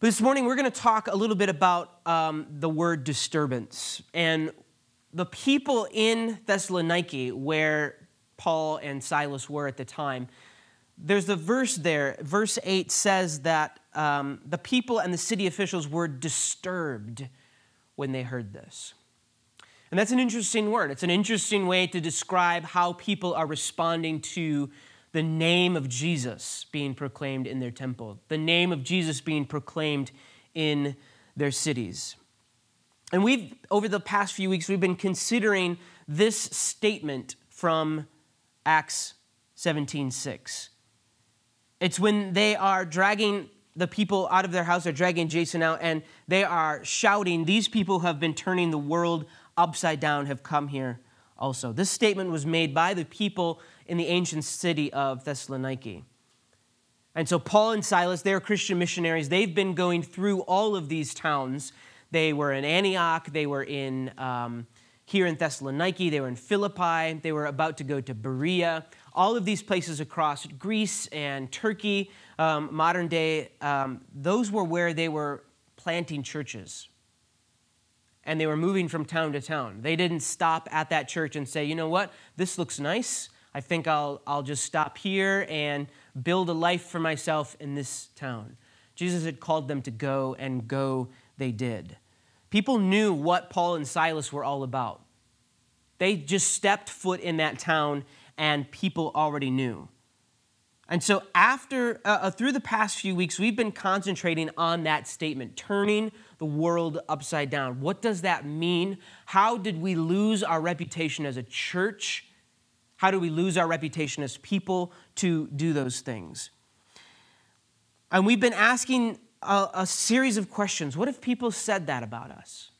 But this morning, we're going to talk a little bit about um, the word disturbance. And the people in Thessaloniki, where Paul and Silas were at the time, there's a verse there. Verse 8 says that um, the people and the city officials were disturbed when they heard this. And that's an interesting word. It's an interesting way to describe how people are responding to the name of Jesus being proclaimed in their temple, the name of Jesus being proclaimed in their cities. And we've, over the past few weeks, we've been considering this statement from Acts 17 6. It's when they are dragging the people out of their house, they're dragging Jason out, and they are shouting, These people who have been turning the world upside down, have come here also. This statement was made by the people in the ancient city of Thessaloniki. And so, Paul and Silas, they're Christian missionaries. They've been going through all of these towns. They were in Antioch, they were in um, here in Thessaloniki, they were in Philippi, they were about to go to Berea. All of these places across Greece and Turkey, um, modern day, um, those were where they were planting churches. And they were moving from town to town. They didn't stop at that church and say, you know what, this looks nice. I think I'll, I'll just stop here and build a life for myself in this town. Jesus had called them to go, and go they did. People knew what Paul and Silas were all about. They just stepped foot in that town, and people already knew. And so, after uh, uh through the past few weeks, we've been concentrating on that statement, turning the world upside down. What does that mean? How did we lose our reputation as a church? How do we lose our reputation as people to do those things? And we've been asking a, a, series of questions. What if people said that about us?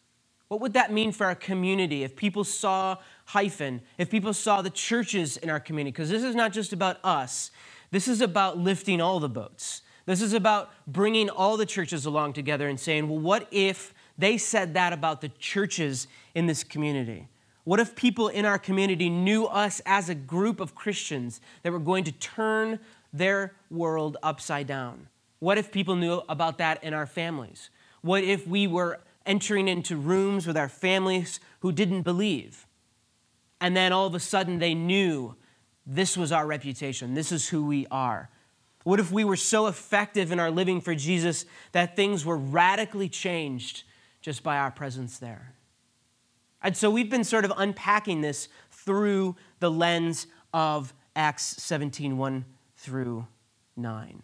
What would that mean for our community if people saw hyphen, if people saw the churches in our community? Because this is not just about us, this is about lifting all the boats. This is about bringing all the churches along together and saying, well, what if they said that about the churches in this community? What if people in our community knew us as a group of Christians that were going to turn their world upside down? What if people knew about that in our families? What if we were entering into rooms with our families who didn't believe? And then all of a sudden they knew this was our reputation, this is who we are. What if we were so effective in our living for Jesus that things were radically changed just by our presence there? And so we've been sort of unpacking this through the lens of Acts 17 1 through 9.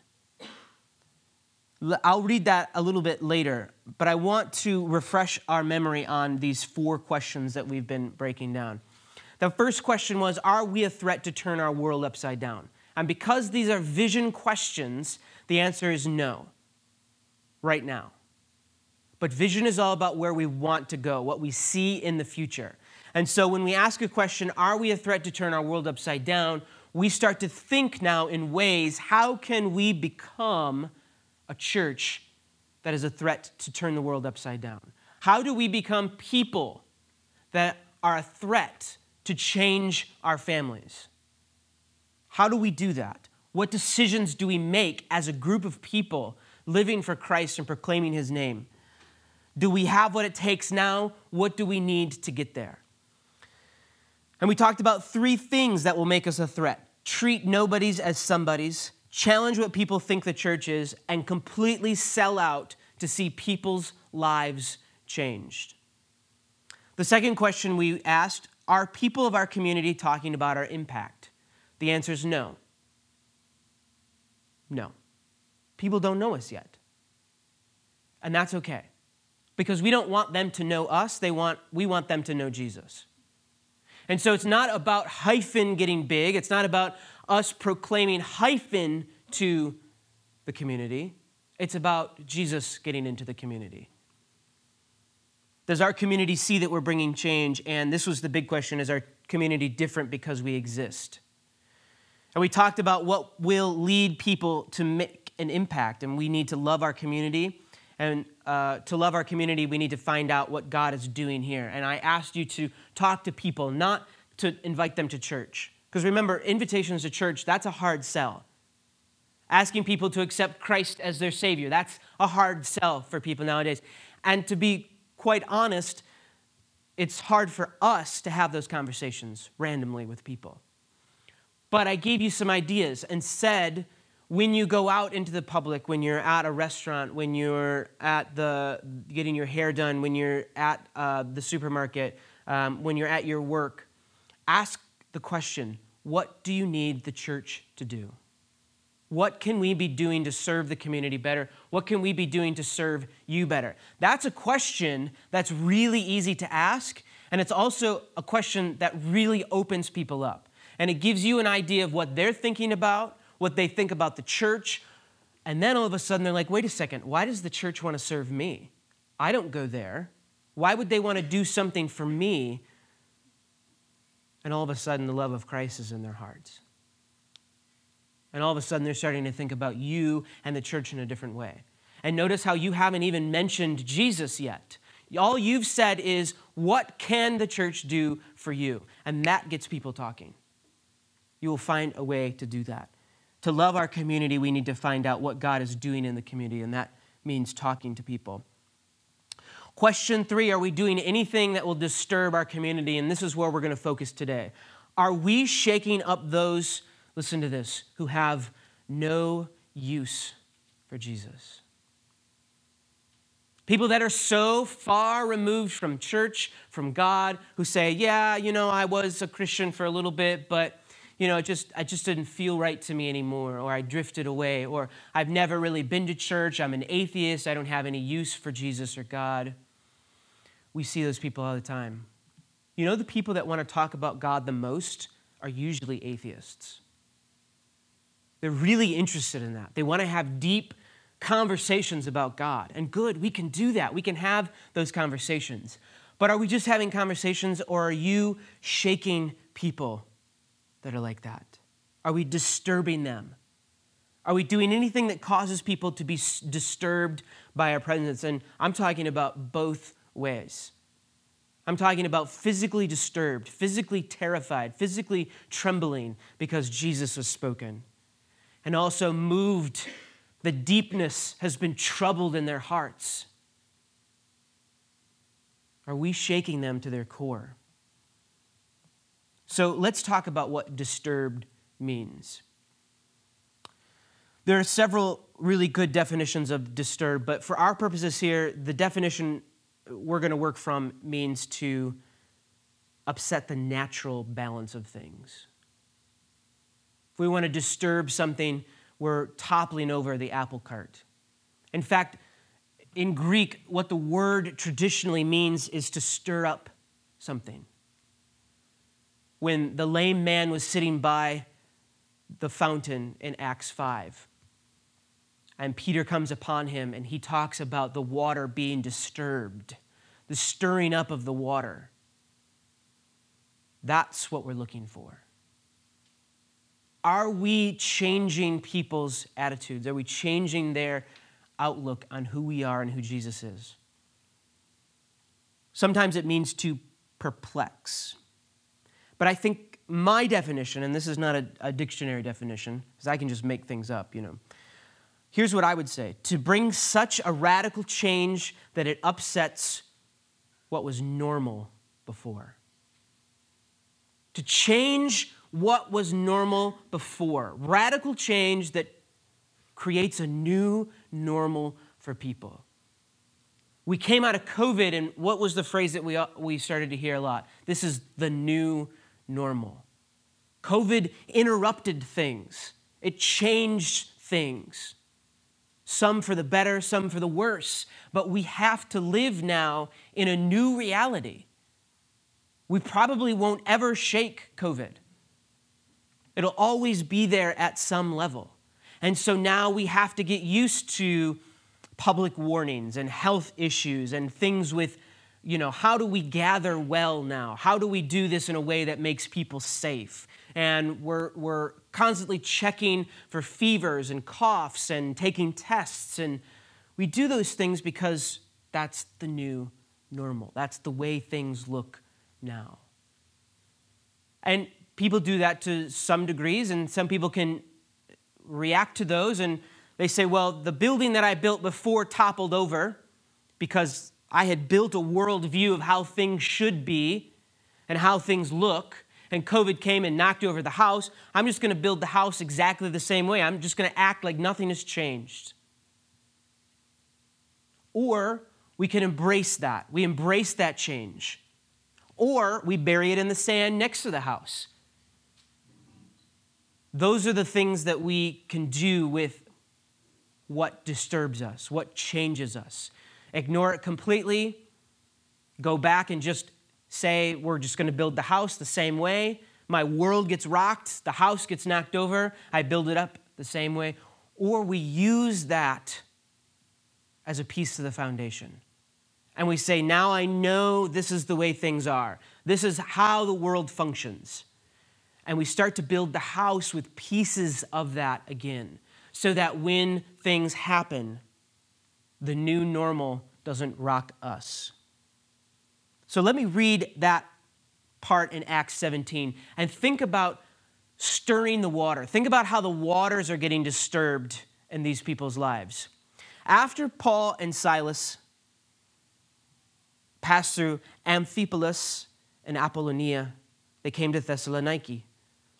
I'll read that a little bit later, but I want to refresh our memory on these four questions that we've been breaking down. The first question was Are we a threat to turn our world upside down? And because these are vision questions, the answer is no, right now. But vision is all about where we want to go, what we see in the future. And so when we ask a question, are we a threat to turn our world upside down? We start to think now in ways how can we become a church that is a threat to turn the world upside down? How do we become people that are a threat to change our families? How do we do that? What decisions do we make as a group of people living for Christ and proclaiming his name? Do we have what it takes now? What do we need to get there? And we talked about three things that will make us a threat treat nobodies as somebodies, challenge what people think the church is, and completely sell out to see people's lives changed. The second question we asked are people of our community talking about our impact? The answer is no. No. People don't know us yet. And that's okay because we don't want them to know us, they want, we want them to know Jesus. And so it's not about hyphen getting big, it's not about us proclaiming hyphen to the community, it's about Jesus getting into the community. Does our community see that we're bringing change? And this was the big question is our community different because we exist? And we talked about what will lead people to make an impact, and we need to love our community and uh, to love our community, we need to find out what God is doing here. And I asked you to talk to people, not to invite them to church. Because remember, invitations to church, that's a hard sell. asking people to accept Christ as their Savior. That's a hard sell for people nowadays. And to be quite honest, it's hard for us to have those conversations randomly with people. But I gave you some ideas and said, when you go out into the public, when you're at a restaurant, when you're at the getting your hair done, when you're at uh, the supermarket, um, when you're at your work, ask the question: What do you need the church to do? What can we be doing to serve the community better? What can we be doing to serve you better? That's a question that's really easy to ask, and it's also a question that really opens people up. And it gives you an idea of what they're thinking about, what they think about the church, and then all of a sudden they're like, wait a second, why does the church want to serve me? I don't go there. Why would they want to do something for me? And all of a sudden, the love of Christ is in their hearts. And all of a sudden, they're starting to think about you and the church in a different way. And notice how you haven't even mentioned Jesus yet. All you've said is, What can the church do for you? And that gets people talking. You will find a way to do that. To love our community, we need to find out what God is doing in the community, and that means talking to people. Question three Are we doing anything that will disturb our community? And this is where we're going to focus today. Are we shaking up those listen to this, who have no use for Jesus. People that are so far removed from church, from God, who say, Yeah, you know, I was a Christian for a little bit, but you know, it just I just didn't feel right to me anymore, or I drifted away, or I've never really been to church, I'm an atheist, I don't have any use for Jesus or God. We see those people all the time. You know, the people that want to talk about God the most are usually atheists. They're really interested in that. They want to have deep conversations about God. And good, we can do that. We can have those conversations. But are we just having conversations or are you shaking people that are like that? Are we disturbing them? Are we doing anything that causes people to be disturbed by our presence? And I'm talking about both ways. I'm talking about physically disturbed, physically terrified, physically trembling because Jesus has spoken and also moved. The deepness has been troubled in their hearts. Are we shaking them to their core? So let's talk about what disturbed means. There are several really good definitions of disturb, but for our purposes here, the definition we're going to work from means to upset the natural balance of things. If we want to disturb something, we're toppling over the apple cart. In fact, in Greek, what the word traditionally means is to stir up something. When the lame man was sitting by the fountain in Acts 5, and Peter comes upon him and he talks about the water being disturbed, the stirring up of the water. That's what we're looking for. Are we changing people's attitudes? Are we changing their outlook on who we are and who Jesus is? Sometimes it means to perplex. But I think my definition, and this is not a, a dictionary definition, because I can just make things up, you know. Here's what I would say to bring such a radical change that it upsets what was normal before. To change what was normal before. Radical change that creates a new normal for people. We came out of COVID, and what was the phrase that we, we started to hear a lot? This is the new normal. COVID interrupted things, it changed things. Some for the better, some for the worse. But we have to live now in a new reality. We probably won't ever shake COVID. It'll always be there at some level. And so now we have to get used to public warnings and health issues and things with, you know, how do we gather well now? How do we do this in a way that makes people safe? And we're, we're constantly checking for fevers and coughs and taking tests. And we do those things because that's the new normal. That's the way things look now. And people do that to some degrees, and some people can react to those and they say, well, the building that I built before toppled over because I had built a worldview of how things should be and how things look. And COVID came and knocked over the house. I'm just going to build the house exactly the same way. I'm just going to act like nothing has changed. Or we can embrace that. We embrace that change. Or we bury it in the sand next to the house. Those are the things that we can do with what disturbs us, what changes us. Ignore it completely, go back and just say, we're just going to build the house the same way. My world gets rocked, the house gets knocked over, I build it up the same way. Or we use that as a piece of the foundation. And we say, now I know this is the way things are. This is how the world functions. And we start to build the house with pieces of that again, so that when things happen, the new normal doesn't rock us. So let me read that part in Acts 17 and think about stirring the water. Think about how the waters are getting disturbed in these people's lives. After Paul and Silas passed through Amphipolis and Apollonia, they came to Thessaloniki,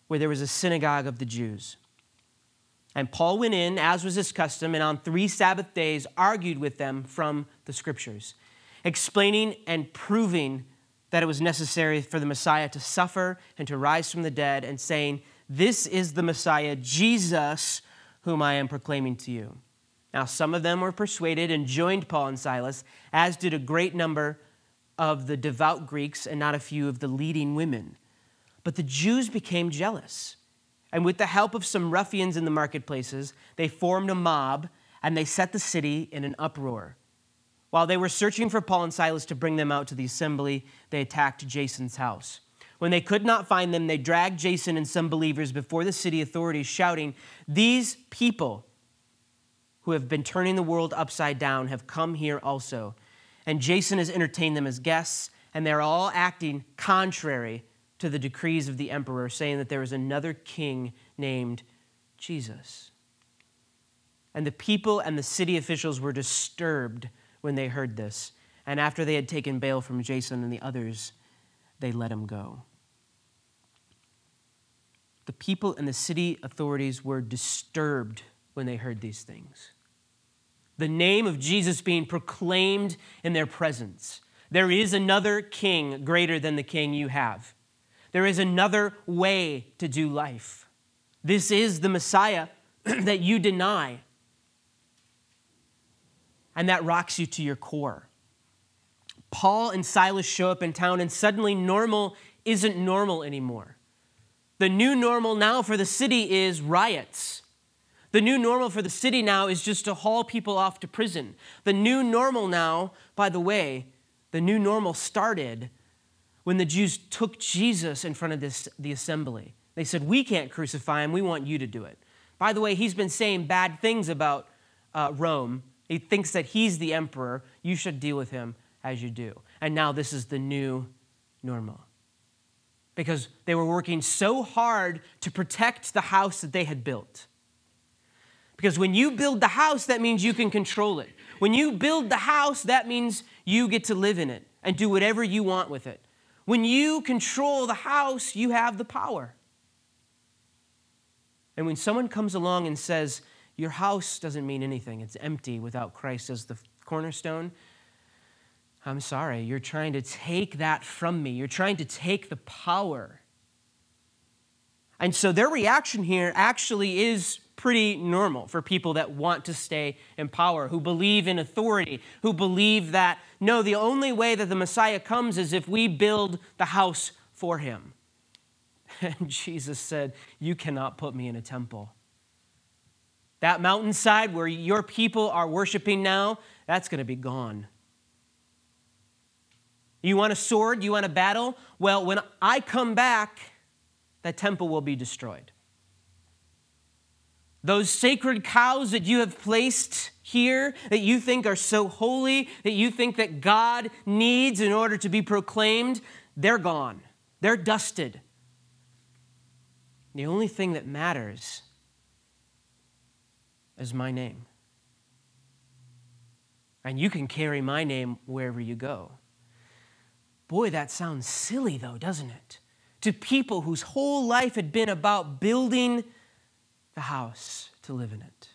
where there was a synagogue of the Jews. And Paul went in, as was his custom, and on three Sabbath days argued with them from the scriptures, explaining and proving that it was necessary for the Messiah to suffer and to rise from the dead, and saying, This is the Messiah, Jesus, whom I am proclaiming to you. Now, some of them were persuaded and joined Paul and Silas, as did a great number of the devout Greeks and not a few of the leading women. But the Jews became jealous and with the help of some ruffians in the marketplaces, they formed a mob and they set the city in an uproar. While they were searching for Paul and Silas to bring them out to the assembly, they attacked Jason's house. When they could not find them, they dragged Jason and some believers before the city authorities, shouting, These people who have been turning the world upside down have come here also. And Jason has entertained them as guests, and they're all acting contrary to the decrees of the emperor, saying that there is another king named Jesus. And the people and the city officials were disturbed when they heard this. And after they had taken bail from Jason and the others, they let him go. The people and the city authorities were disturbed when they heard these things. The name of Jesus being proclaimed in their presence. There is another king greater than the king you have. There is another way to do life. This is the Messiah that you deny. And that rocks you to your core. Paul and Silas show up in town, and suddenly normal isn't normal anymore. The new normal now for the city is riots. The new normal for the city now is just to haul people off to prison. The new normal now, by the way, the new normal started when the Jews took Jesus in front of this, the assembly. They said, We can't crucify him, we want you to do it. By the way, he's been saying bad things about uh, Rome. He thinks that he's the emperor. You should deal with him as you do. And now this is the new normal. Because they were working so hard to protect the house that they had built. Because when you build the house, that means you can control it. When you build the house, that means you get to live in it and do whatever you want with it. When you control the house, you have the power. And when someone comes along and says, Your house doesn't mean anything, it's empty without Christ as the cornerstone, I'm sorry, you're trying to take that from me. You're trying to take the power. And so their reaction here actually is pretty normal for people that want to stay in power, who believe in authority, who believe that, no, the only way that the Messiah comes is if we build the house for him. And Jesus said, You cannot put me in a temple. That mountainside where your people are worshiping now, that's going to be gone. You want a sword? You want a battle? Well, when I come back, that temple will be destroyed. Those sacred cows that you have placed here, that you think are so holy, that you think that God needs in order to be proclaimed, they're gone. They're dusted. The only thing that matters is my name. And you can carry my name wherever you go. Boy, that sounds silly, though, doesn't it? To people whose whole life had been about building the house to live in it.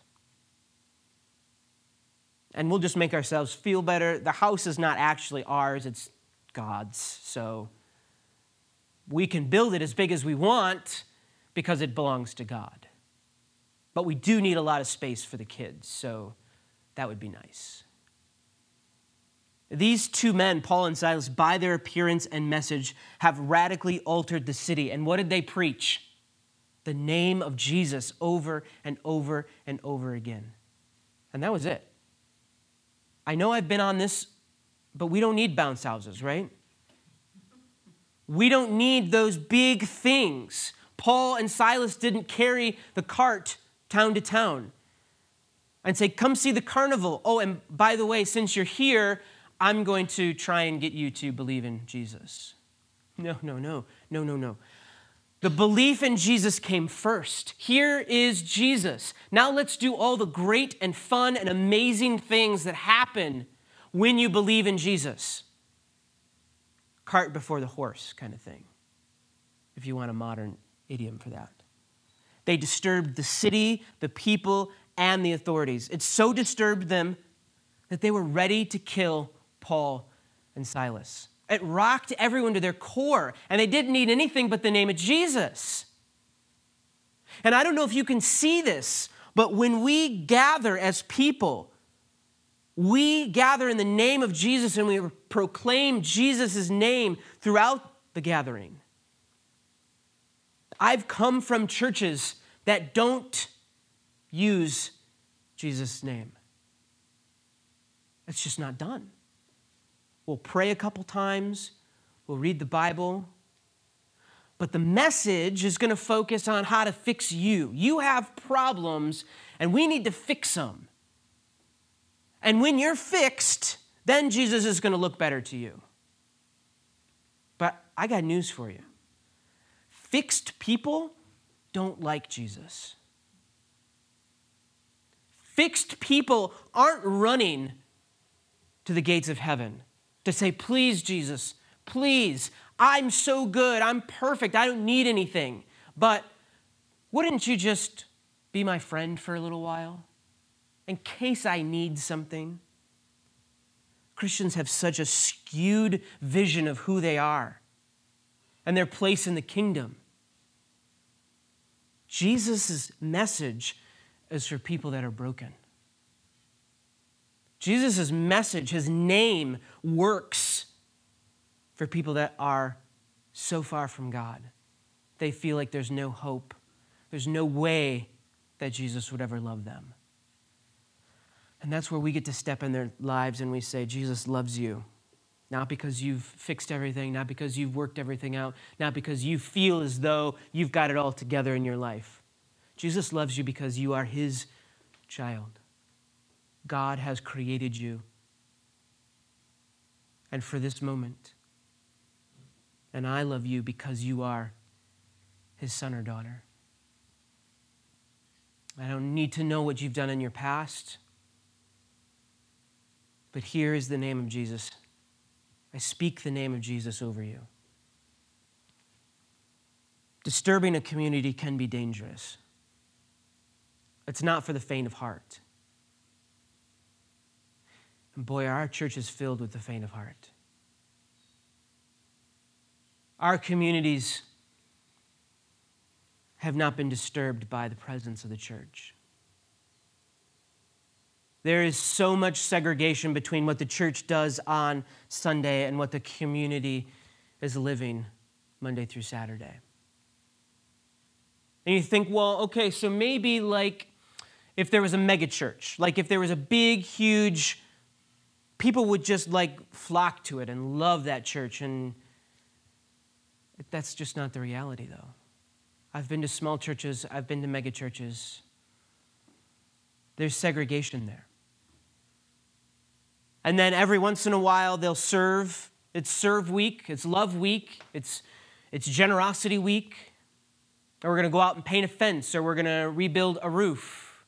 And we'll just make ourselves feel better. The house is not actually ours, it's God's. So we can build it as big as we want because it belongs to God. But we do need a lot of space for the kids, so that would be nice. These two men, Paul and Silas, by their appearance and message, have radically altered the city. And what did they preach? The name of Jesus over and over and over again. And that was it. I know I've been on this, but we don't need bounce houses, right? We don't need those big things. Paul and Silas didn't carry the cart town to town and say, Come see the carnival. Oh, and by the way, since you're here, I'm going to try and get you to believe in Jesus. No, no, no, no, no, no. The belief in Jesus came first. Here is Jesus. Now let's do all the great and fun and amazing things that happen when you believe in Jesus. Cart before the horse, kind of thing, if you want a modern idiom for that. They disturbed the city, the people, and the authorities. It so disturbed them that they were ready to kill Paul and Silas. It rocked everyone to their core, and they didn't need anything but the name of Jesus. And I don't know if you can see this, but when we gather as people, we gather in the name of Jesus and we proclaim Jesus' name throughout the gathering. I've come from churches that don't use Jesus' name. It's just not done. We'll pray a couple times, we'll read the Bible. But the message is going to focus on how to fix you. You have problems, and we need to fix them. And when you're fixed, then Jesus is going to look better to you. But I got news for you fixed people don't like Jesus. Fixed people aren't running to the gates of heaven to say, Please, Jesus, please, I'm so good, I'm perfect, I don't need anything. But wouldn't you just be my friend for a little while in case I need something? Christians have such a skewed vision of who they are and their place in the kingdom. Jesus' message is for people that are broken. Jesus' message, his name, works for people that are so far from God. They feel like there's no hope, there's no way that Jesus would ever love them. And that's where we get to step in their lives and we say, Jesus loves you. Not because you've fixed everything, not because you've worked everything out, not because you feel as though you've got it all together in your life. Jesus loves you because you are his child. God has created you. And for this moment. And I love you because you are his son or daughter. I don't need to know what you've done in your past. But here is the name of Jesus. I speak the name of Jesus over you. Disturbing a community can be dangerous. It's not for the faint of heart. And boy, our church is filled with the faint of heart. Our communities have not been disturbed by the presence of the church. There is so much segregation between what the church does on Sunday and what the community is living Monday through Saturday. And you think, well, okay, so maybe like if there was a megachurch, like if there was a big, huge people would just like flock to it and love that church. And that's just not the reality, though. I've been to small churches, I've been to mega churches. There's segregation there. And then every once in a while, they'll serve. It's serve week, it's love week, it's, it's generosity week. Or we're going to go out and paint a fence, or we're going to rebuild a roof.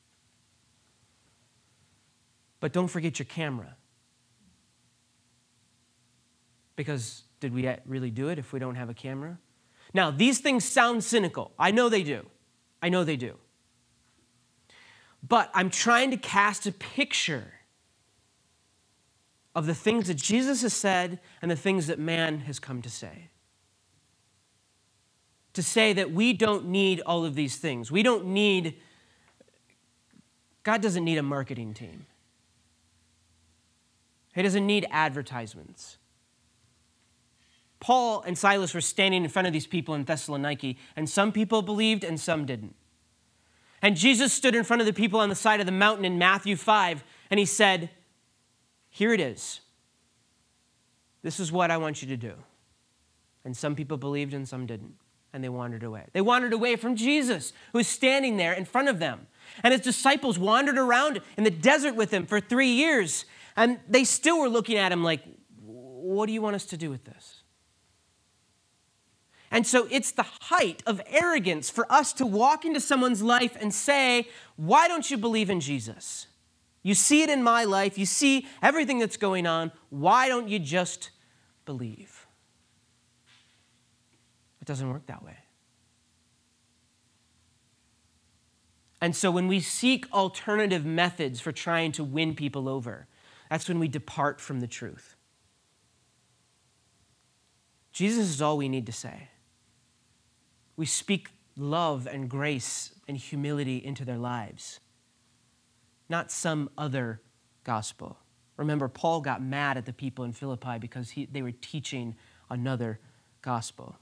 But don't forget your camera. Because did we really do it if we don't have a camera? Now, these things sound cynical. I know they do. I know they do. But I'm trying to cast a picture of the things that Jesus has said and the things that man has come to say. To say that we don't need all of these things. We don't need, God doesn't need a marketing team, He doesn't need advertisements. Paul and Silas were standing in front of these people in Thessaloniki, and some people believed and some didn't. And Jesus stood in front of the people on the side of the mountain in Matthew 5, and he said, Here it is. This is what I want you to do. And some people believed and some didn't, and they wandered away. They wandered away from Jesus, who was standing there in front of them. And his disciples wandered around in the desert with him for three years, and they still were looking at him like, What do you want us to do with this? And so it's the height of arrogance for us to walk into someone's life and say, Why don't you believe in Jesus? You see it in my life, you see everything that's going on. Why don't you just believe? It doesn't work that way. And so when we seek alternative methods for trying to win people over, that's when we depart from the truth. Jesus is all we need to say. We speak love and grace and humility into their lives, not some other gospel. Remember, Paul got mad at the people in Philippi because he, they were teaching another gospel.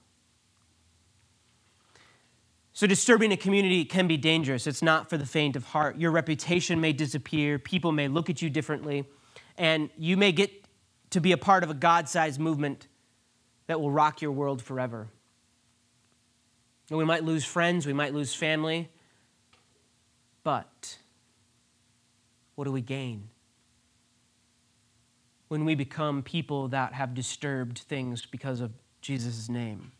So, disturbing a community can be dangerous. It's not for the faint of heart. Your reputation may disappear, people may look at you differently, and you may get to be a part of a God sized movement that will rock your world forever. And we might lose friends, we might lose family, but what do we gain? When we become people that have disturbed things because of Jesus' name.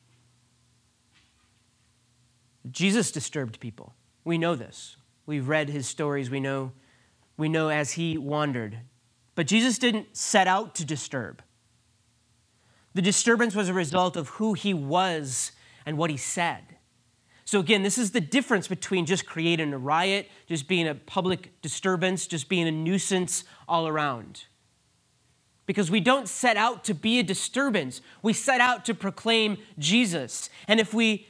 Jesus disturbed people. We know this. We've read his stories. We know, we know as he wandered. But Jesus didn't set out to disturb. The disturbance was a result of who he was and what he said. So, again, this is the difference between just creating a riot, just being a public disturbance, just being a nuisance all around. Because we don't set out to be a disturbance, we set out to proclaim Jesus. And if we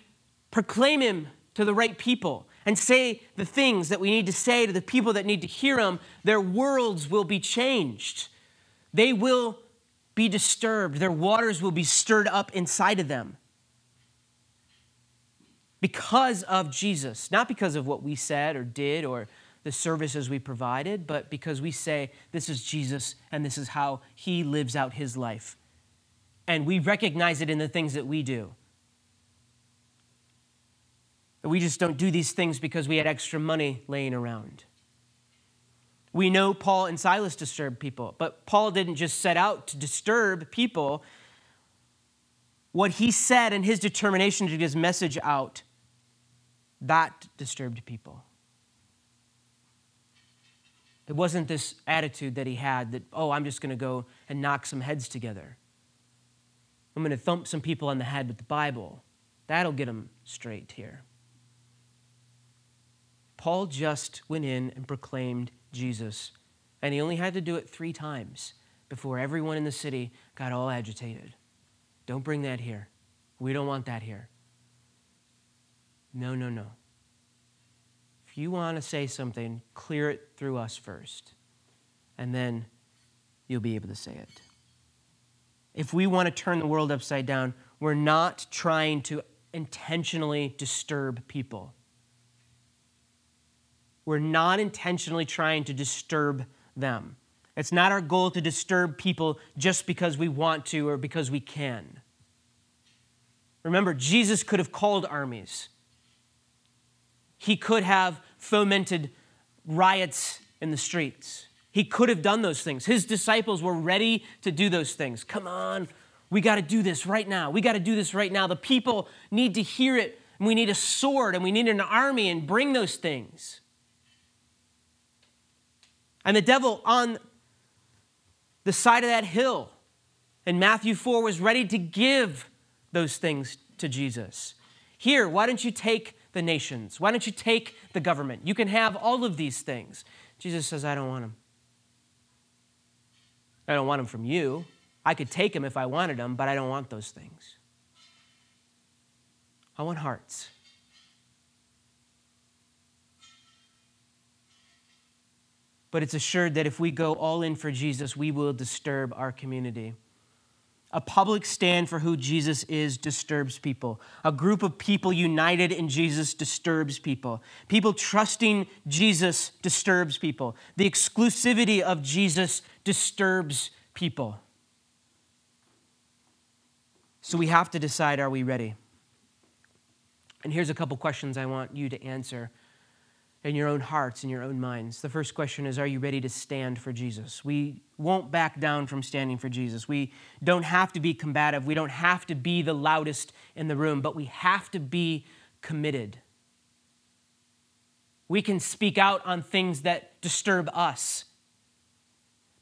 proclaim him to the right people and say the things that we need to say to the people that need to hear him, their worlds will be changed. They will be disturbed, their waters will be stirred up inside of them because of Jesus, not because of what we said or did or the services we provided, but because we say, This is Jesus and this is how he lives out his life. And we recognize it in the things that we do. We just don't do these things because we had extra money laying around. We know Paul and Silas disturbed people, but Paul didn't just set out to disturb people. What he said and his determination to get his message out that disturbed people. It wasn't this attitude that he had that, oh, I'm just going to go and knock some heads together. I'm going to thump some people on the head with the Bible. That'll get them straight here. Paul just went in and proclaimed Jesus, and he only had to do it three times before everyone in the city got all agitated. Don't bring that here. We don't want that here. No, no, no. If you want to say something, clear it through us first, and then you'll be able to say it. If we want to turn the world upside down, we're not trying to intentionally disturb people. We're not intentionally trying to disturb them. It's not our goal to disturb people just because we want to or because we can. Remember, Jesus could have called armies. He could have fomented riots in the streets. He could have done those things. His disciples were ready to do those things. Come on, we got to do this right now. We got to do this right now. The people need to hear it. And we need a sword and we need an army and bring those things. And the devil on the side of that hill in Matthew 4 was ready to give those things to Jesus. Here, why don't you take the nations? Why don't you take the government? You can have all of these things. Jesus says, I don't want them. I don't want them from you. I could take them if I wanted them, but I don't want those things. I want hearts. But it's assured that if we go all in for Jesus, we will disturb our community. A public stand for who Jesus is disturbs people. A group of people united in Jesus disturbs people. People trusting Jesus disturbs people. The exclusivity of Jesus disturbs people. So we have to decide are we ready? And here's a couple questions I want you to answer in your own hearts, in your own minds. The first question is Are you ready to stand for Jesus? We won't back down from standing for Jesus. We don't have to be combative. We don't have to be the loudest in the room, but we have to be committed. We can speak out on things that disturb us,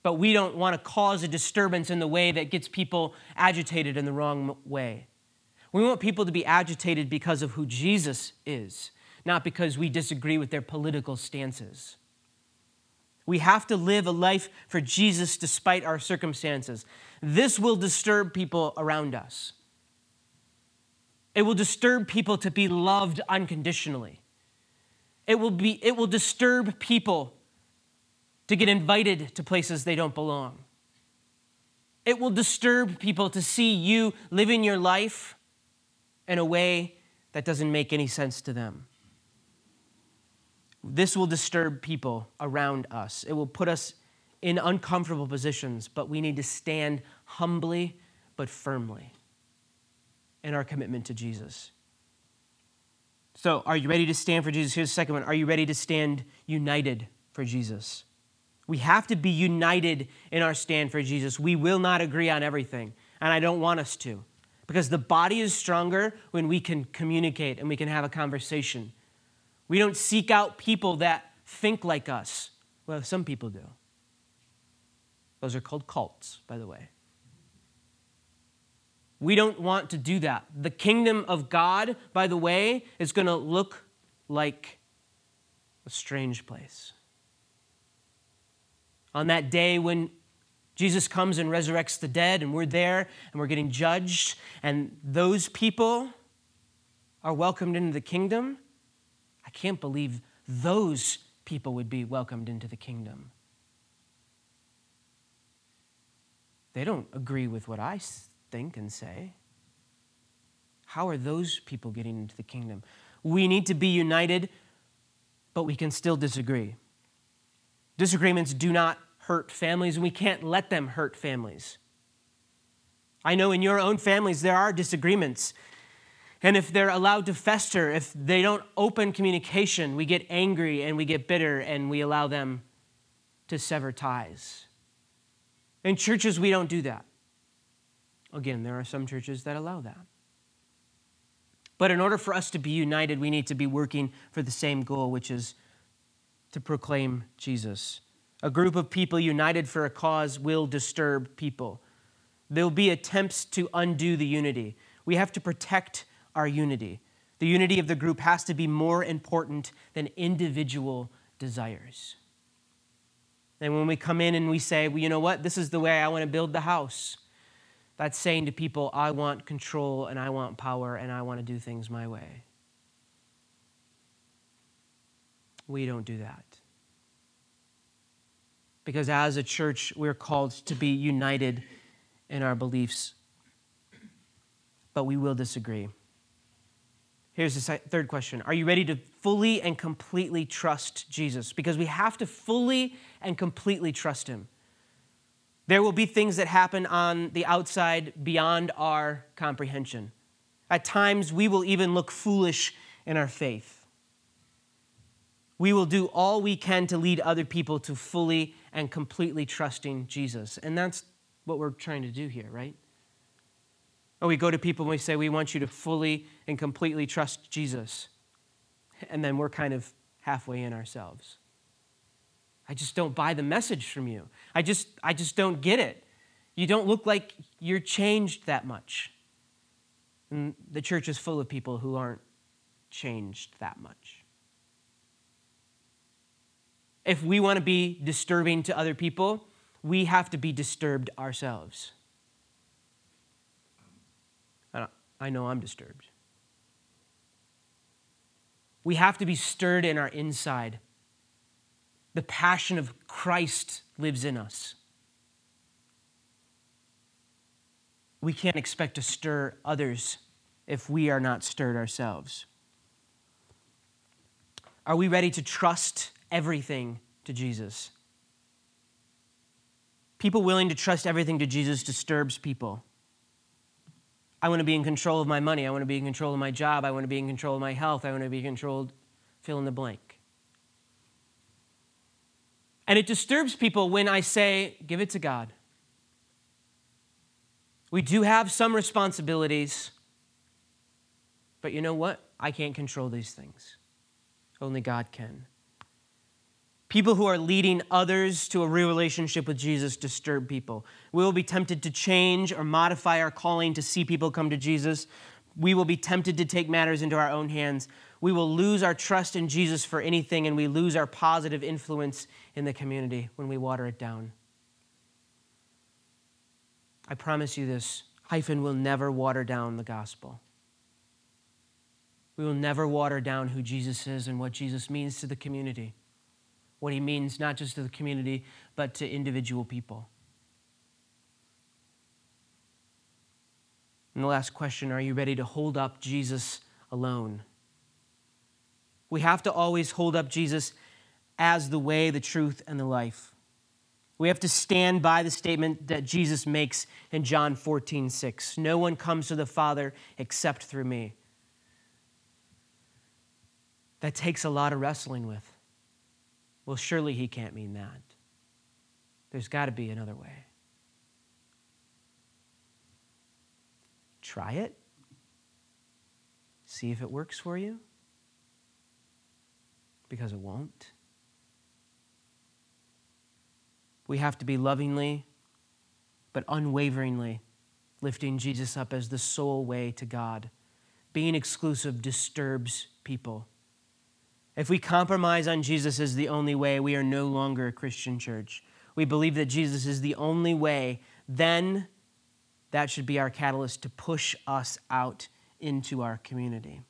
but we don't want to cause a disturbance in the way that gets people agitated in the wrong way. We want people to be agitated because of who Jesus is not because we disagree with their political stances. We have to live a life for Jesus despite our circumstances. This will disturb people around us. It will disturb people to be loved unconditionally. It will, be, it will disturb people to get invited to places they don't belong. It will disturb people to see you living your life in a way that doesn't make any sense to them. This will disturb people around us. It will put us in uncomfortable positions, but we need to stand humbly but firmly in our commitment to Jesus. So, are you ready to stand for Jesus? Here's the second one. Are you ready to stand united for Jesus? We have to be united in our stand for Jesus. We will not agree on everything, and I don't want us to, because the body is stronger when we can communicate and we can have a conversation. We don't seek out people that think like us. Well, some people do. Those are called cults, by the way. We don't want to do that. The kingdom of God, by the way, is going to look like a strange place. On that day when Jesus comes and resurrects the dead, and we're there and we're getting judged, and those people are welcomed into the kingdom, I can't believe those people would be welcomed into the kingdom. They don't agree with what I think and say. How are those people getting into the kingdom? We need to be united, but we can still disagree. Disagreements do not hurt families, and we can't let them hurt families. I know in your own families there are disagreements. And if they're allowed to fester, if they don't open communication, we get angry and we get bitter and we allow them to sever ties. In churches, we don't do that. Again, there are some churches that allow that. But in order for us to be united, we need to be working for the same goal, which is to proclaim Jesus. A group of people united for a cause will disturb people. There will be attempts to undo the unity. We have to protect our unity. The unity of the group has to be more important than individual desires. And when we come in and we say, well, you know what, this is the way I want to build the house, that's saying to people, I want control and I want power and I want to do things my way. We don't do that. Because as a church, we're called to be united in our beliefs, but we will disagree. Here's the third question Are you ready to fully and completely trust Jesus? Because we have to fully and completely trust Him. There will be things that happen on the outside beyond our comprehension. At times, we will even look foolish in our faith. We will do all we can to lead other people to fully and completely trusting Jesus. And that's what we're trying to do here, right? Or we go to people and we say, We want you to fully and completely trust Jesus. And then we're kind of halfway in ourselves. I just don't buy the message from you. I just, I just don't get it. You don't look like you're changed that much. And the church is full of people who aren't changed that much. If we want to be disturbing to other people, we have to be disturbed ourselves. I know I'm disturbed. We have to be stirred in our inside. The passion of Christ lives in us. We can't expect to stir others if we are not stirred ourselves. Are we ready to trust everything to Jesus? People willing to trust everything to Jesus disturbs people. I want to be in control of my money. I want to be in control of my job. I want to be in control of my health. I want to be controlled, fill in the blank. And it disturbs people when I say, give it to God. We do have some responsibilities, but you know what? I can't control these things. Only God can. People who are leading others to a real relationship with Jesus disturb people. We will be tempted to change or modify our calling to see people come to Jesus. We will be tempted to take matters into our own hands. We will lose our trust in Jesus for anything, and we lose our positive influence in the community when we water it down. I promise you this hyphen will never water down the gospel. We will never water down who Jesus is and what Jesus means to the community what he means not just to the community, but to individual people. And the last question are you ready to hold up Jesus alone? We have to always hold up Jesus as the way, the truth, and the life. We have to stand by the statement that Jesus makes in John 14, 6. No one comes to the Father except through me. That takes a lot of wrestling with. Well, surely he can't mean that. There's got to be another way. Try it. See if it works for you. Because it won't. We have to be lovingly, but unwaveringly lifting Jesus up as the sole way to God. Being exclusive disturbs people. If we compromise on Jesus as the only way, we are no longer a Christian church. We believe that Jesus is the only way, then that should be our catalyst to push us out into our community.